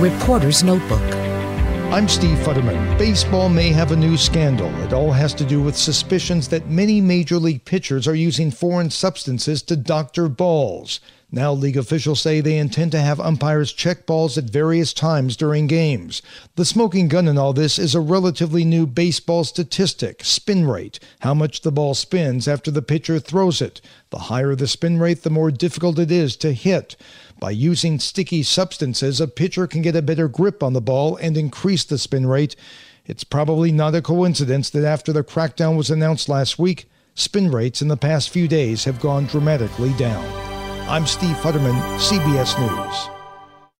Reporter's Notebook. I'm Steve Futterman. Baseball may have a new scandal. It all has to do with suspicions that many major league pitchers are using foreign substances to doctor balls. Now, league officials say they intend to have umpires check balls at various times during games. The smoking gun in all this is a relatively new baseball statistic spin rate, how much the ball spins after the pitcher throws it. The higher the spin rate, the more difficult it is to hit. By using sticky substances, a pitcher can get a better grip on the ball and increase the spin rate. It's probably not a coincidence that after the crackdown was announced last week, spin rates in the past few days have gone dramatically down. I'm Steve Futterman, CBS News.